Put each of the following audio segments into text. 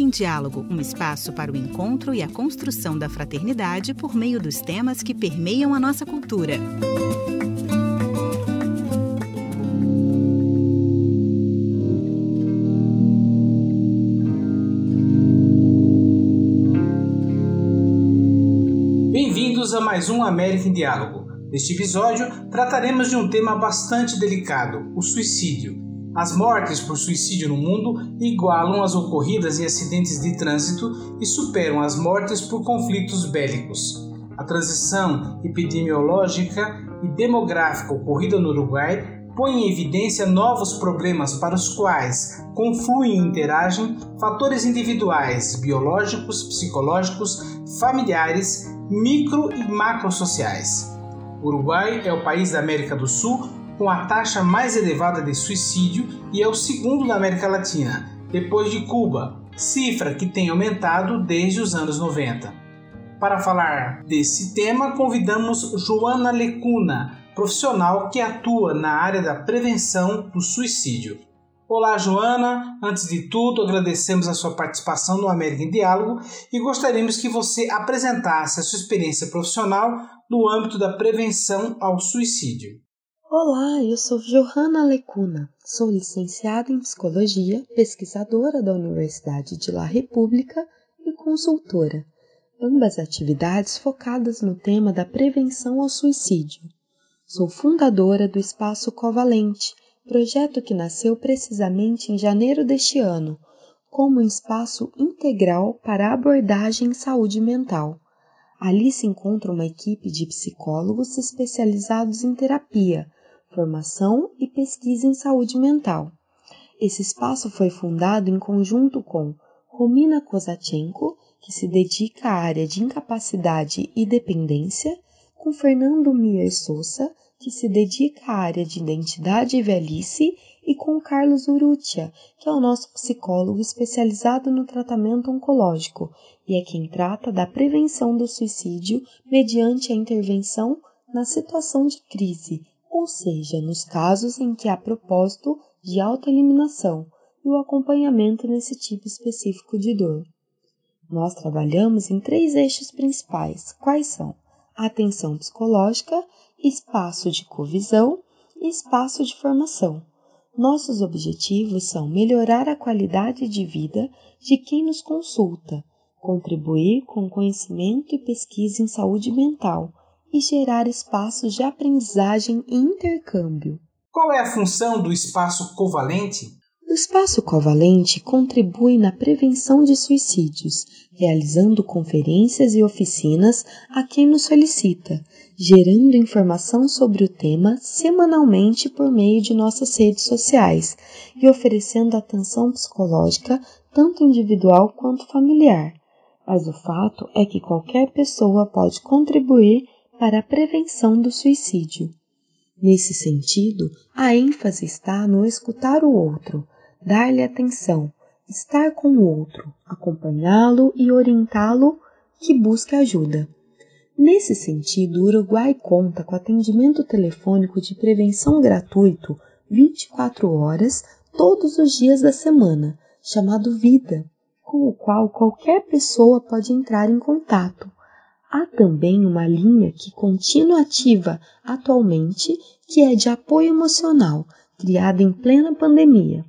Em Diálogo, um espaço para o encontro e a construção da fraternidade por meio dos temas que permeiam a nossa cultura. Bem-vindos a mais um América em Diálogo. Neste episódio, trataremos de um tema bastante delicado: o suicídio. As mortes por suicídio no mundo igualam as ocorridas em acidentes de trânsito e superam as mortes por conflitos bélicos. A transição epidemiológica e demográfica ocorrida no Uruguai põe em evidência novos problemas para os quais confluem e interagem fatores individuais, biológicos, psicológicos, familiares, micro e macrosociais. O Uruguai é o país da América do Sul com a taxa mais elevada de suicídio e é o segundo da América Latina, depois de Cuba, cifra que tem aumentado desde os anos 90. Para falar desse tema, convidamos Joana Lecuna, profissional que atua na área da prevenção do suicídio. Olá, Joana. Antes de tudo, agradecemos a sua participação no América em Diálogo e gostaríamos que você apresentasse a sua experiência profissional no âmbito da prevenção ao suicídio. Olá, eu sou Johanna Lecuna, sou licenciada em Psicologia, pesquisadora da Universidade de La República e consultora, ambas atividades focadas no tema da prevenção ao suicídio. Sou fundadora do Espaço Covalente, projeto que nasceu precisamente em janeiro deste ano, como um espaço integral para abordagem em saúde mental. Ali se encontra uma equipe de psicólogos especializados em terapia, formação e pesquisa em saúde mental. Esse espaço foi fundado em conjunto com Romina Kozachenko, que se dedica à área de incapacidade e dependência, com Fernando Mier Souza, que se dedica à área de identidade e velhice, e com Carlos Urrutia, que é o nosso psicólogo especializado no tratamento oncológico e é quem trata da prevenção do suicídio mediante a intervenção na situação de crise, ou seja, nos casos em que há propósito de autoeliminação e o acompanhamento nesse tipo específico de dor. Nós trabalhamos em três eixos principais, quais são atenção psicológica, espaço de covisão e espaço de formação. Nossos objetivos são melhorar a qualidade de vida de quem nos consulta, contribuir com conhecimento e pesquisa em saúde mental e gerar espaços de aprendizagem e intercâmbio. Qual é a função do espaço covalente? O espaço covalente contribui na prevenção de suicídios, realizando conferências e oficinas a quem nos solicita, gerando informação sobre o tema semanalmente por meio de nossas redes sociais e oferecendo atenção psicológica tanto individual quanto familiar. Mas o fato é que qualquer pessoa pode contribuir para a prevenção do suicídio. Nesse sentido, a ênfase está no escutar o outro dar-lhe atenção, estar com o outro, acompanhá-lo e orientá-lo que busque ajuda. Nesse sentido, o Uruguai conta com atendimento telefônico de prevenção gratuito 24 horas todos os dias da semana, chamado Vida, com o qual qualquer pessoa pode entrar em contato. Há também uma linha que continua ativa atualmente, que é de apoio emocional, criada em plena pandemia.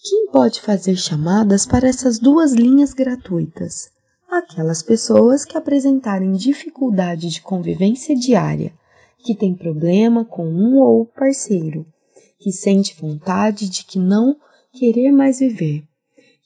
Quem pode fazer chamadas para essas duas linhas gratuitas? Aquelas pessoas que apresentarem dificuldade de convivência diária, que têm problema com um ou parceiro, que sente vontade de que não querer mais viver,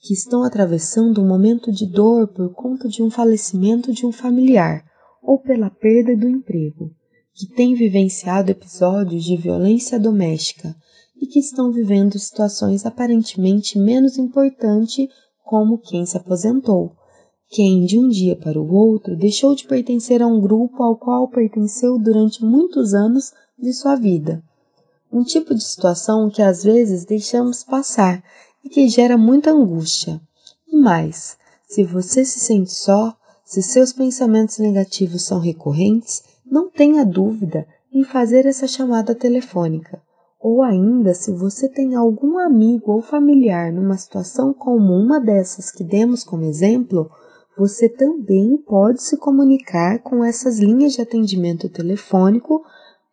que estão atravessando um momento de dor por conta de um falecimento de um familiar ou pela perda do emprego, que têm vivenciado episódios de violência doméstica, e que estão vivendo situações aparentemente menos importantes, como quem se aposentou, quem de um dia para o outro deixou de pertencer a um grupo ao qual pertenceu durante muitos anos de sua vida. Um tipo de situação que às vezes deixamos passar e que gera muita angústia. E mais, se você se sente só, se seus pensamentos negativos são recorrentes, não tenha dúvida em fazer essa chamada telefônica Ou ainda, se você tem algum amigo ou familiar numa situação como uma dessas que demos como exemplo, você também pode se comunicar com essas linhas de atendimento telefônico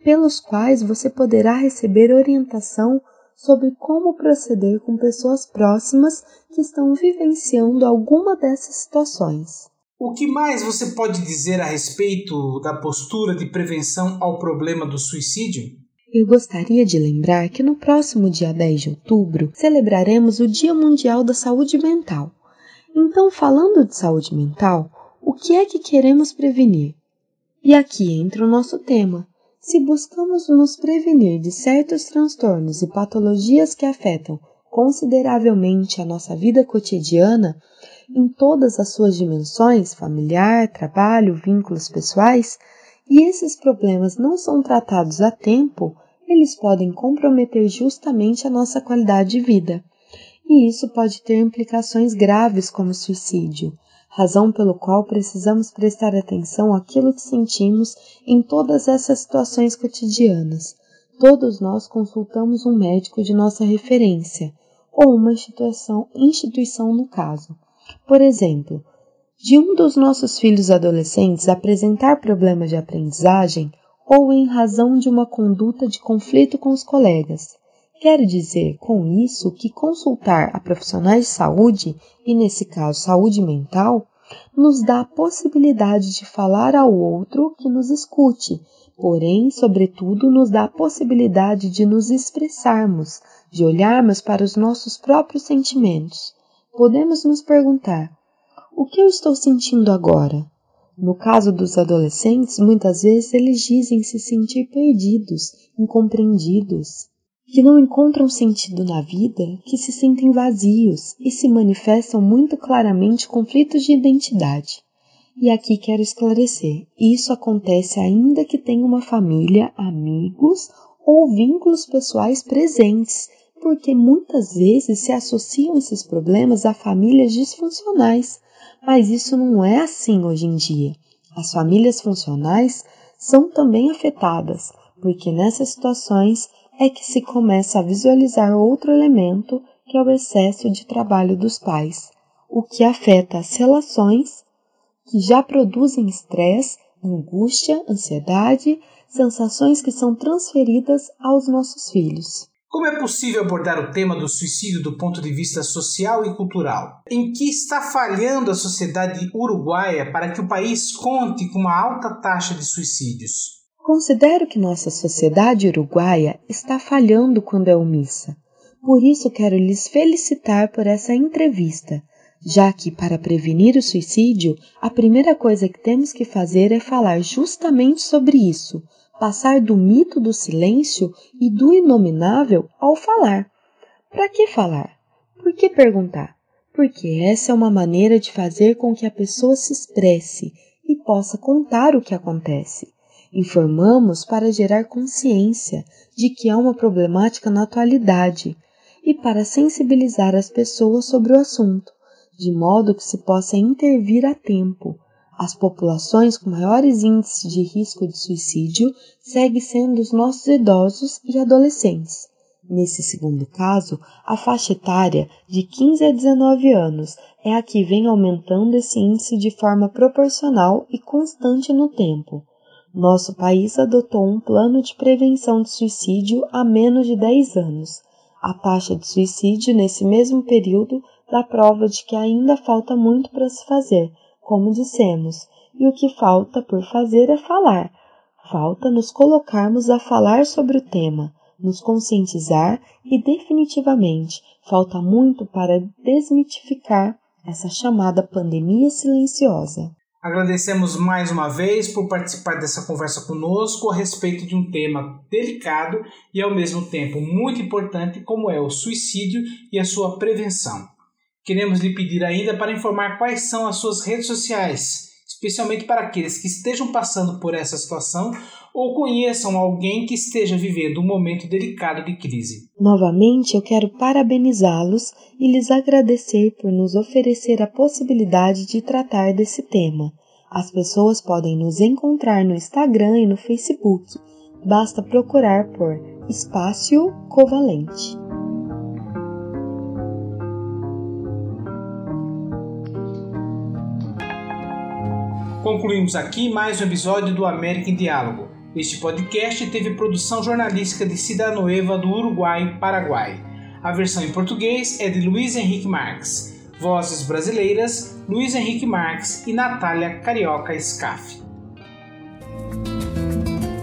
pelos quais você poderá receber orientação sobre como proceder com pessoas próximas que estão vivenciando alguma dessas situações. O que mais você pode dizer a respeito da postura de prevenção ao problema do suicídio? Eu gostaria de lembrar que no próximo dia 10 de outubro celebraremos o Dia Mundial da Saúde Mental. Então, falando de saúde mental, o que é que queremos prevenir? E aqui entra o nosso tema. Se buscamos nos prevenir de certos transtornos e patologias que afetam consideravelmente a nossa vida cotidiana, em todas as suas dimensões familiar, trabalho, vínculos pessoais e esses problemas não são tratados a tempo, eles podem comprometer justamente a nossa qualidade de vida. E isso pode ter implicações graves como suicídio, razão pelo qual precisamos prestar atenção àquilo que sentimos em todas essas situações cotidianas. Todos nós consultamos um médico de nossa referência, ou uma instituição, instituição no caso. Por exemplo, de um dos nossos filhos adolescentes apresentar problemas de aprendizagem ou em razão de uma conduta de conflito com os colegas. Quero dizer com isso que consultar a profissionais de saúde, e nesse caso saúde mental, nos dá a possibilidade de falar ao outro que nos escute, porém, sobretudo, nos dá a possibilidade de nos expressarmos, de olharmos para os nossos próprios sentimentos. Podemos nos perguntar: o que eu estou sentindo agora? No caso dos adolescentes, muitas vezes eles dizem se sentir perdidos, incompreendidos que não encontram sentido na vida, que se sentem vazios e se manifestam muito claramente conflitos de identidade. E aqui quero esclarecer: isso acontece ainda que tenha uma família, amigos ou vínculos pessoais presentes, porque muitas vezes se associam esses problemas a famílias disfuncionais. Mas isso não é assim hoje em dia. As famílias funcionais são também afetadas, porque nessas situações é que se começa a visualizar outro elemento que é o excesso de trabalho dos pais, o que afeta as relações que já produzem estresse, angústia, ansiedade, sensações que são transferidas aos nossos filhos. Como é possível abordar o tema do suicídio do ponto de vista social e cultural? Em que está falhando a sociedade uruguaia para que o país conte com uma alta taxa de suicídios? Considero que nossa sociedade uruguaia está falhando quando é omissa. Por isso quero lhes felicitar por essa entrevista, já que para prevenir o suicídio, a primeira coisa que temos que fazer é falar justamente sobre isso, passar do mito do silêncio e do inominável ao falar. Para que falar? Por que perguntar? Porque essa é uma maneira de fazer com que a pessoa se expresse e possa contar o que acontece. Informamos para gerar consciência de que há uma problemática na atualidade e para sensibilizar as pessoas sobre o assunto, de modo que se possa intervir a tempo. As populações com maiores índices de risco de suicídio seguem sendo os nossos idosos e adolescentes. Nesse segundo caso, a faixa etária de 15 a 19 anos é a que vem aumentando esse índice de forma proporcional e constante no tempo. Nosso país adotou um plano de prevenção de suicídio há menos de 10 anos. A taxa de suicídio nesse mesmo período dá prova de que ainda falta muito para se fazer, como dissemos, e o que falta por fazer é falar. Falta nos colocarmos a falar sobre o tema, nos conscientizar e, definitivamente, falta muito para desmitificar essa chamada pandemia silenciosa. Agradecemos mais uma vez por participar dessa conversa conosco a respeito de um tema delicado e ao mesmo tempo muito importante, como é o suicídio e a sua prevenção. Queremos lhe pedir ainda para informar quais são as suas redes sociais, especialmente para aqueles que estejam passando por essa situação ou conheçam alguém que esteja vivendo um momento delicado de crise. Novamente, eu quero parabenizá-los e lhes agradecer por nos oferecer a possibilidade de tratar desse tema. As pessoas podem nos encontrar no Instagram e no Facebook. Basta procurar por Espaço Covalente. Concluímos aqui mais um episódio do América em Diálogo. Este podcast teve produção jornalística de Cidadanoeva do Uruguai, Paraguai. A versão em português é de Luiz Henrique Marques. Vozes brasileiras: Luiz Henrique Marques e Natália Carioca Scaff.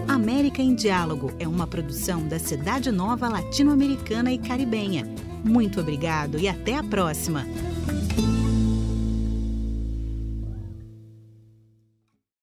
América em Diálogo é uma produção da Cidade Nova Latino-Americana e Caribenha. Muito obrigado e até a próxima!